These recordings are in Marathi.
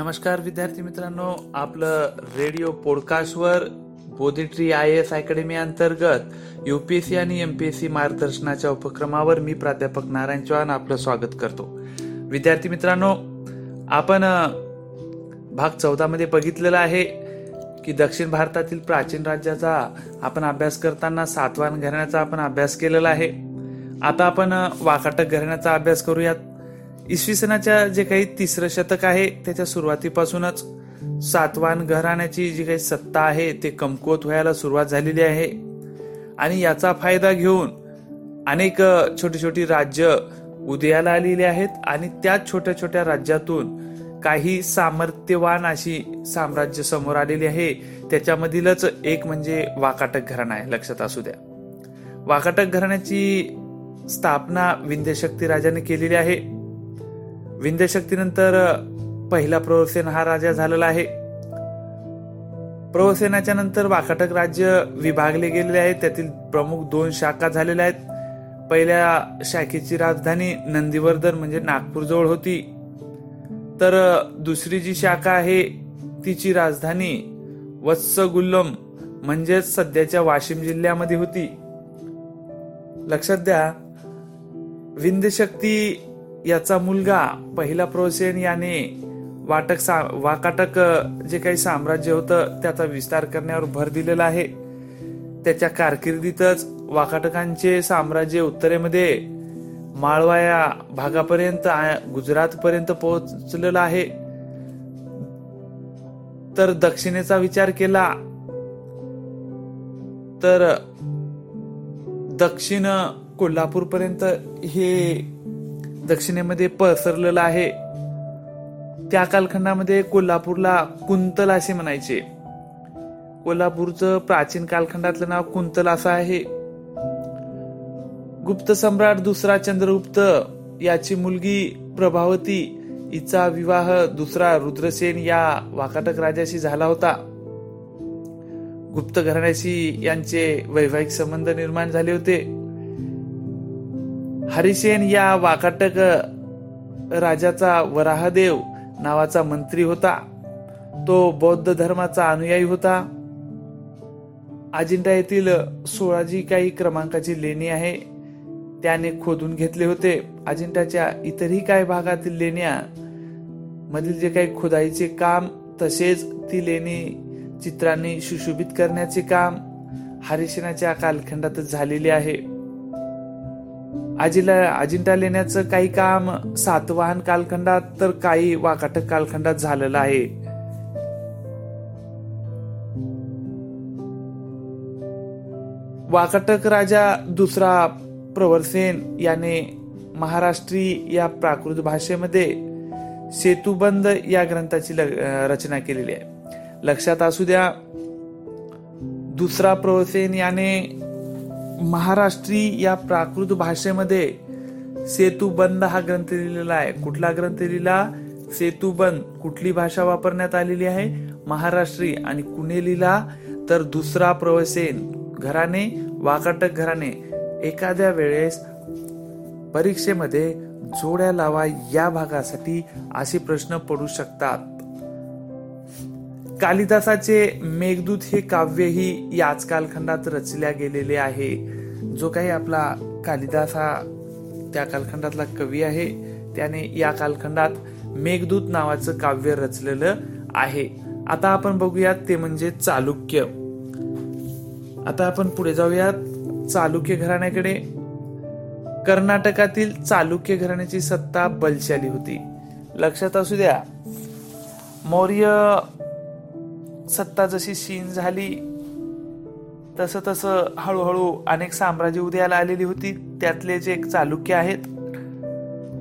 नमस्कार विद्यार्थी मित्रांनो. आपलं रेडिओ पॉडकास्टवर बोधिट्री आय एस अकॅडमी अंतर्गत युपीएससी आणि एमपीएससी मार्गदर्शनाच्या उपक्रमावर मी प्राध्यापक नारायण चव्हाण आपलं स्वागत करतो. विद्यार्थी मित्रांनो आपण भाग चौदामध्ये बघितलेला आहे की दक्षिण भारतातील प्राचीन राज्याचा आपण अभ्यास करताना सातवान घराण्याचा आपण अभ्यास केलेला आहे. आता आपण वाकाटक घराण्याचा अभ्यास करूयात. इसवी सनाच्या जे काही तिसरं शतक आहे त्याच्या सुरुवातीपासूनच सातवान घराण्याची जी काही सत्ता आहे ते कमकुवत व्हायला सुरुवात झालेली आहे. आणि याचा फायदा घेऊन अनेक छोटी छोटी राज्य उदयाला आलेली आहेत आणि त्या छोट्या छोट्या राज्यातून काही सामर्थ्यवान अशी साम्राज्य समोर आलेली आहे. त्याच्यामधीलच एक म्हणजे वाकाटक घराणा आहे लक्षात असू द्या. वाकाटक घराण्याची स्थापना विंध्यशक्ती राजाने केलेली आहे. विंध्यशक्तीनंतर पहिला प्रवसेन हा राजा झालेला आहे. प्रवसेनाच्या नंतर वाकाटक राज्य विभागले गेलेले आहे. त्यातील प्रमुख दोन शाखा झालेल्या आहेत. पहिल्या शाखेची राजधानी नंदीवर्धन म्हणजे नागपूर जवळ होती. तर दुसरी जी शाखा आहे तिची राजधानी वत्सगुल्लम म्हणजेच सध्याच्या वाशिम जिल्ह्यामध्ये होती. लक्षात द्या विंध्यशक्ती याचा मुलगा पहिला प्रोसेन याने वाटक सा वाकाटक जे काही साम्राज्य होतं त्याचा विस्तार करण्यावर भर दिलेला आहे. त्याच्या कारकिर्दीतच वाकाटकांचे साम्राज्य उत्तरेमध्ये माळवा या भागापर्यंत गुजरातपर्यंत पोहोचलेलं आहे. तर दक्षिणेचा विचार केला तर दक्षिण कोल्हापूरपर्यंत हे दक्षिणेमध्ये पसरलेलं आहे. त्या कालखंडामध्ये कोल्हापूरला कुंतल असे म्हणायचे. कोल्हापूरचं प्राचीन कालखंडातलं नाव कुंतल असं आहे. गुप्त सम्राट दुसरा चंद्रगुप्त याची मुलगी प्रभावती हिचा विवाह दुसरा रुद्रसेन या वाकाटक राजाशी झाला होता. गुप्त घराण्याशी यांचे वैवाहिक संबंध निर्माण झाले होते. हरिसेन या वाकाटक राजाचा वराहदेव नावाचा मंत्री होता. तो बौद्ध धर्माचा अनुयायी होता. अजिंठा येथील सोळा जी काही क्रमांकाची लेणी आहे. त्याने खोदून घेतले होते. अजिंठाच्या इतरही काही भागातील लेण्या मधील जे काही खोदाईचे काम तसेच ती लेणी चित्रांनी सुशोभित करण्याचे काम हरिसेनाच्या कालखंडातच झालेले आहे. अजिला अजिंठा लेण्याचं काही काम सातवाहन कालखंडात तर काही वाकाटक कालखंडात झालेलं आहे. वाकाटक राजा दुसरा प्रवरसेन याने महाराष्ट्री या प्राकृत भाषेमध्ये सेतुबंद या ग्रंथाची रचना केलेली आहे. लक्षात असू द्या दुसरा प्रवरसेन याने महाराष्ट्री या प्राकृत भाषेमध्ये सेतुबंद हा ग्रंथ लिहिलेला आहे. कुठला ग्रंथ लिहिला? सेतुबंद कुठली भाषा वापरण्यात आलेली आहे? महाराष्ट्री. आणि कुणे लिहिला? तर दुसरा प्रवसेन. घराने वाकाटक घराने एखाद्या वेळेस परीक्षेमध्ये जोड्या लावा या भागासाठी असे प्रश्न पडू शकतात. कालिदासाचे मेघदूत हे काव्यही याच कालखंडात रचल्या गेलेले आहे. जो काही आपला कालिदास हा त्या कालखंडातला कवी आहे त्याने या कालखंडात मेघदूत नावाचं काव्य रचलेलं आहे. आता आपण बघूयात ते म्हणजे चालुक्य. आता आपण पुढे जाऊयात. चालुक्य घराण्याकडे. कर्नाटकातील चालुक्य घराण्याची सत्ता बलशाली होती. लक्षात असू द्या. मौर्य सत्ता जशी क्षीण झाली तसं तसं हळूहळू अनेक साम्राज्य उदयाला आलेली होती. त्यातले जे एक चालुक्य आहेत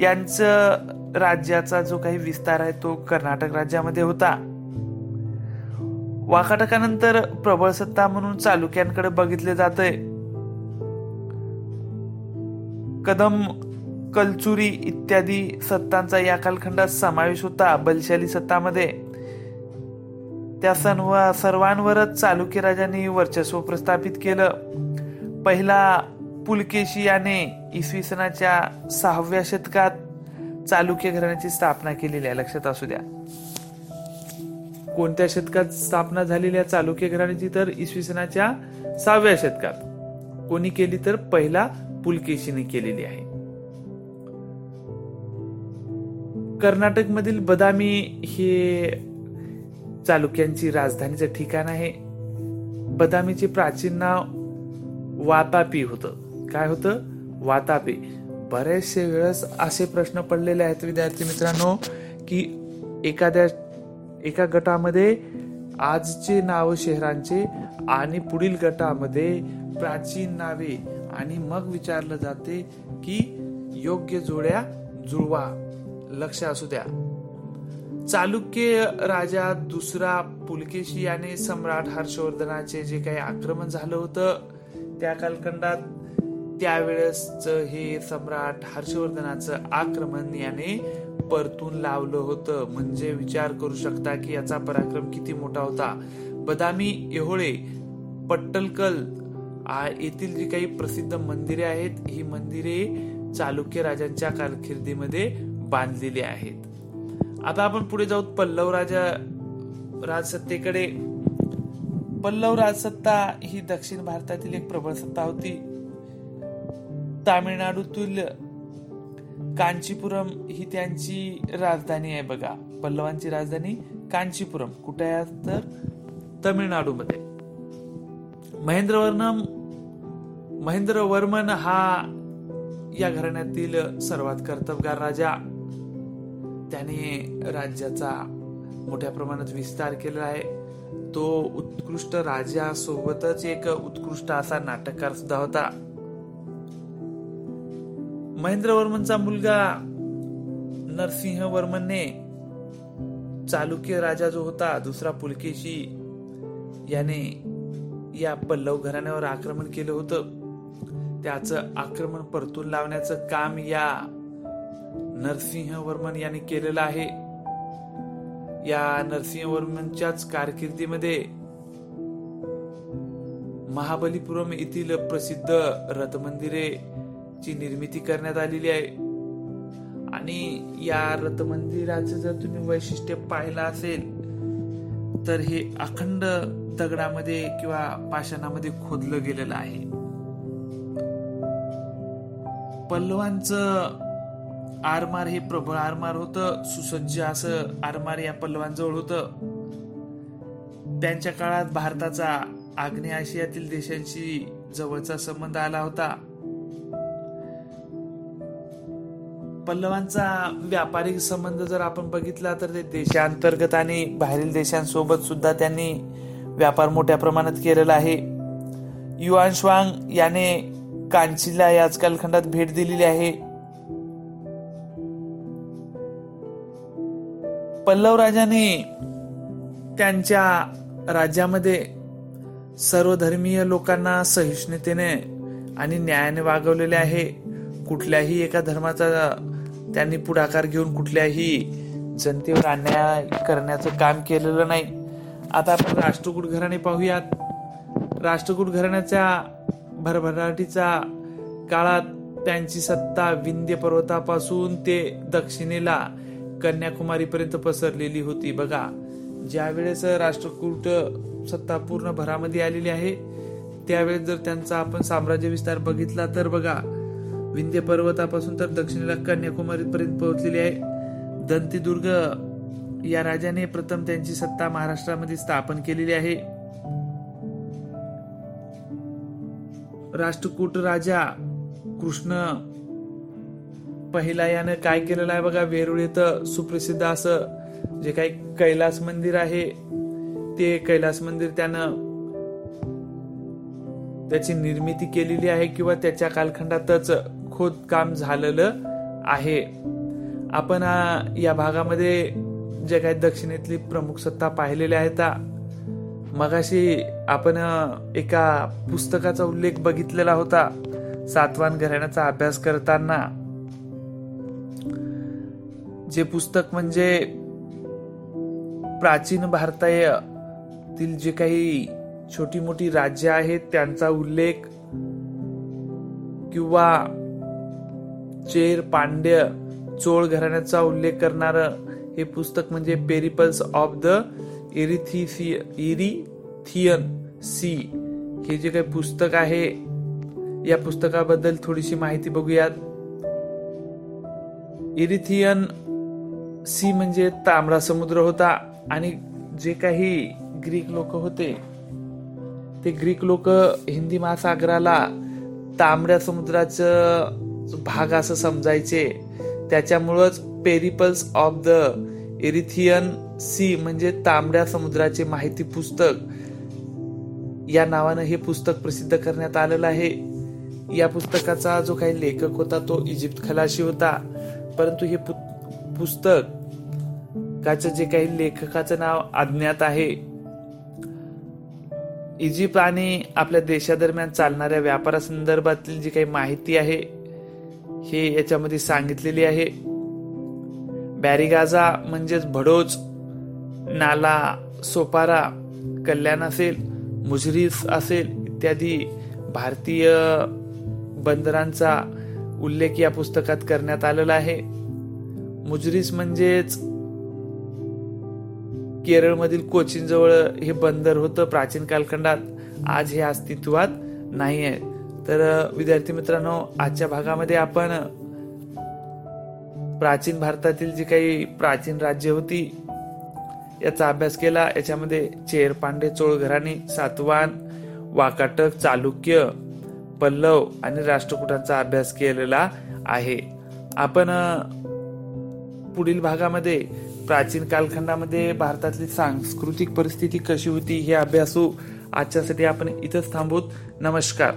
यांचं राज्याचा जो काही विस्तार आहे तो कर्नाटक राज्यामध्ये होता. वाकाटकानंतर प्रबळ सत्ता म्हणून चालुक्यांकडे बघितले जाते कदम कलचुरी इत्यादी सत्तांचा या कालखंडात समावेश होता बलशाली सत्तामध्ये. त्या सर्व सर्वांवरच चालुक्य राजांनी वर्चस्व प्रस्थापित केलं. पहिला पुलकेशी याने इसवी सनाच्या सहाव्या शतकात चालुक्य घराण्याची स्थापना केलेली आहे. लक्षात असू द्या. कोणत्या शतकात स्थापना झालेल्या चालुक्य घराण्याची? तर इसवी सनाच्या सहाव्या शतकात. कोणी केली? तर पहिला पुलकेशीने केलेली आहे. कर्नाटक मधील बदामी हे चालुक्यांची राजधानीचं ठिकाण आहे. बदामीचे प्राचीन नाव वातापी होतं. काय होतं? वातापी. बरेचसे वेळेस असे प्रश्न पडलेले आहेत विद्यार्थी मित्रांनो की एखाद्या एका गटामध्ये आजचे नाव शहरांचे आणि पुढील गटामध्ये प्राचीन नावे. आणि मग विचारलं जाते की योग्य जोड्या जुळवा. लक्ष असू द्या. चालुक्य राजा दुसरा पुलकेशी याने सम्राट हर्षवर्धनाचे जे काही आक्रमण झालं होतं त्या कालखंडात त्यावेळेसच हे सम्राट हर्षवर्धनाचं आक्रमण याने परतून लावलं होतं. म्हणजे विचार करू शकता की याचा पराक्रम किती मोठा होता. बदामी एहोळे पट्टलकल येथील जी काही प्रसिद्ध मंदिरे आहेत ही मंदिरे चालुक्य राजांच्या कारकिर्दीमध्ये बांधलेली आहेत. आता आपण पुढे जाऊ पल्लव राजा राजसत्तेकडे. पल्लव राजसत्ता ही दक्षिण भारतातील एक प्रबळ सत्ता होती. तामिळनाडूतील कांचीपुरम ही त्यांची राजधानी आहे बघा. पल्लवांची राजधानी कांचीपुरम. कुठे आहे तर? तमिळनाडूमध्ये. महेंद्रवर्णम महेंद्रवर्मन हा या घराण्यातील सर्वात कर्तबगार राजा. त्याने राज्याचा मोठ्या प्रमाणात विस्तार केला आहे. तो उत्कृष्ट राजासोबतच एक उत्कृष्ट असा नाटककार सुद्धा होता. महेंद्रवर्मनचा मुलगा नरसिंह वर्मनने चालुक्य राजा जो होता दुसरा पुलकेशी याने या पल्लव घराण्यावर आक्रमण केलं होतं. त्याचं आक्रमण परतून लावण्याचं काम या नरसिंह वर्मन यांनी केलेलं आहे. या नरसिंह वर्मनच्याच कारकिर्दीमध्ये महाबलीपुरम येथील प्रसिद्ध रथ मंदिरे ची निर्मिती करण्यात आलेली आहे. आणि या रथ मंदिराचं जर तुम्ही वैशिष्ट्य पाहिलं असेल तर हे अखंड दगडामध्ये किंवा पाषाणामध्ये खोदलं गेलेलं आहे. पल्लवांचं आरमार हे प्रबळ आरमार होतं सुसज्ज असं आरमार या पल्लवांजवळ होतं. त्यांच्या काळात भारताचा आग्नेय आशियातील देशांशी जवळचा संबंध आला होता. पल्लवांचा व्यापारिक संबंध जर आपण बघितला तर ते देशांतर्गत आणि बाहेरील देशांसोबत सुद्धा त्यांनी व्यापार मोठ्या प्रमाणात केलेला आहे. युआन श्वांग याने कांचीला याच कालखंडात भेट दिलेली आहे. पल्लव राजाने त्यांच्या राज्यामध्ये सर्वधर्मीय लोकांना सहिष्णुतेने आणि न्यायाने वागवलेले आहे. कुठल्याही एका धर्माचा त्यांनी पुढाकार घेऊन कुठल्याही जनतेवर अन्याय करण्याचं काम केलेलं नाही. आता आपण राष्ट्रकूट घराणे पाहूयात. राष्ट्रकूट घराण्याच्या भरभराटीचा काळात त्यांची सत्ता विंध्य पर्वतापासून ते दक्षिणेला कन्याकुमारीपर्यंत पसरलेली होती. बघा ज्यावेळेस राष्ट्रकूट सत्ता पूर्ण भरामध्ये आलेली आहे त्यावेळेस जर त्यांचा आपण साम्राज्य विस्तार बघितला तर बघा विंध्य पर्वतापासून तर दक्षिणेला कन्याकुमारीपर्यंत पोहोचलेली आहे. दंतीदुर्ग या राजाने प्रथम त्यांची सत्ता महाराष्ट्रामध्ये स्थापन केलेली आहे. राष्ट्रकूट राजा कृष्ण पहिला यानं काय केलेलं आहे बघा वेरुळ इथं सुप्रसिद्ध असं जे काही कैलास मंदिर आहे ते कैलास मंदिर त्यानं त्याची निर्मिती केलेली आहे किंवा त्याच्या कालखंडातच खोदकाम झालेलं आहे. आपण या भागामध्ये जे काही दक्षिणेतली प्रमुख सत्ता पाहिलेल्या आहेत मगाशी आपण एका पुस्तकाचा उल्लेख बघितलेला होता सातवान घराण्याचा अभ्यास करताना. जे पुस्तक म्हणजे प्राचीन भारतातील जे काही छोटी मोठी राज्य आहेत त्यांचा उल्लेख किंवा चेर पांड्य चोळ घराण्याचा उल्लेख करणार हे पुस्तक म्हणजे पेरिपल्स ऑफ द इरिथिसी इरिथियन सी. हे जे काही पुस्तक आहे या पुस्तकाबद्दल थोडीशी माहिती बघूयात. इरिथियन सी म्हणजे तांबडा समुद्र होता आणि जे काही ग्रीक लोक होते ते ग्रीक लोक हिंदी महासागराला तांबड्या समुद्राचं भाग असं समजायचे. त्याच्यामुळंच Periplus of the Erythraean Sea म्हणजे तांबड्या समुद्राचे माहिती पुस्तक या नावानं हे पुस्तक प्रसिद्ध करण्यात आलेलं आहे. या पुस्तकाचा जो काही लेखक होता तो इजिप्त खलाशी होता. परंतु हे पुस्तक जे काही लेखकाचं नाव अज्ञात आहे इजिप्त आणि आपल्या देशादरम्यान चालणाऱ्या व्यापारासंदर्भातील जी काही माहिती आहे हे याच्यामध्ये सांगितलेली आहे. बॅरिगाझा म्हणजेच भडोच नाला सोपारा कल्याण असेल मुजरीस असेल इत्यादी भारतीय बंदरांचा उल्लेख या पुस्तकात करण्यात आलेला आहे. मुजरीस म्हणजेच केरळमधील कोचीन जवळ हे बंदर होतं. प्राचीन कालखंडात आज हे अस्तित्वात नाही आहे तर विद्यार्थी मित्रांनो आजच्या भागामध्ये आपण प्राचीन भारतातील जी काही प्राचीन राज्य होती याचा अभ्यास केला. याच्यामध्ये चेर पांडे चोळ घराणी सातवान वाकाटक चालुक्य पल्लव आणि राष्ट्रकुटांचा अभ्यास केलेला आहे. आपण पुढील भागामध्ये प्राचीन कालखंडामध्ये भारतातली सांस्कृतिक परिस्थिती कशी होती हे अभ्यासू आजच्यासाठी आपण इथंच थांबूत. नमस्कार.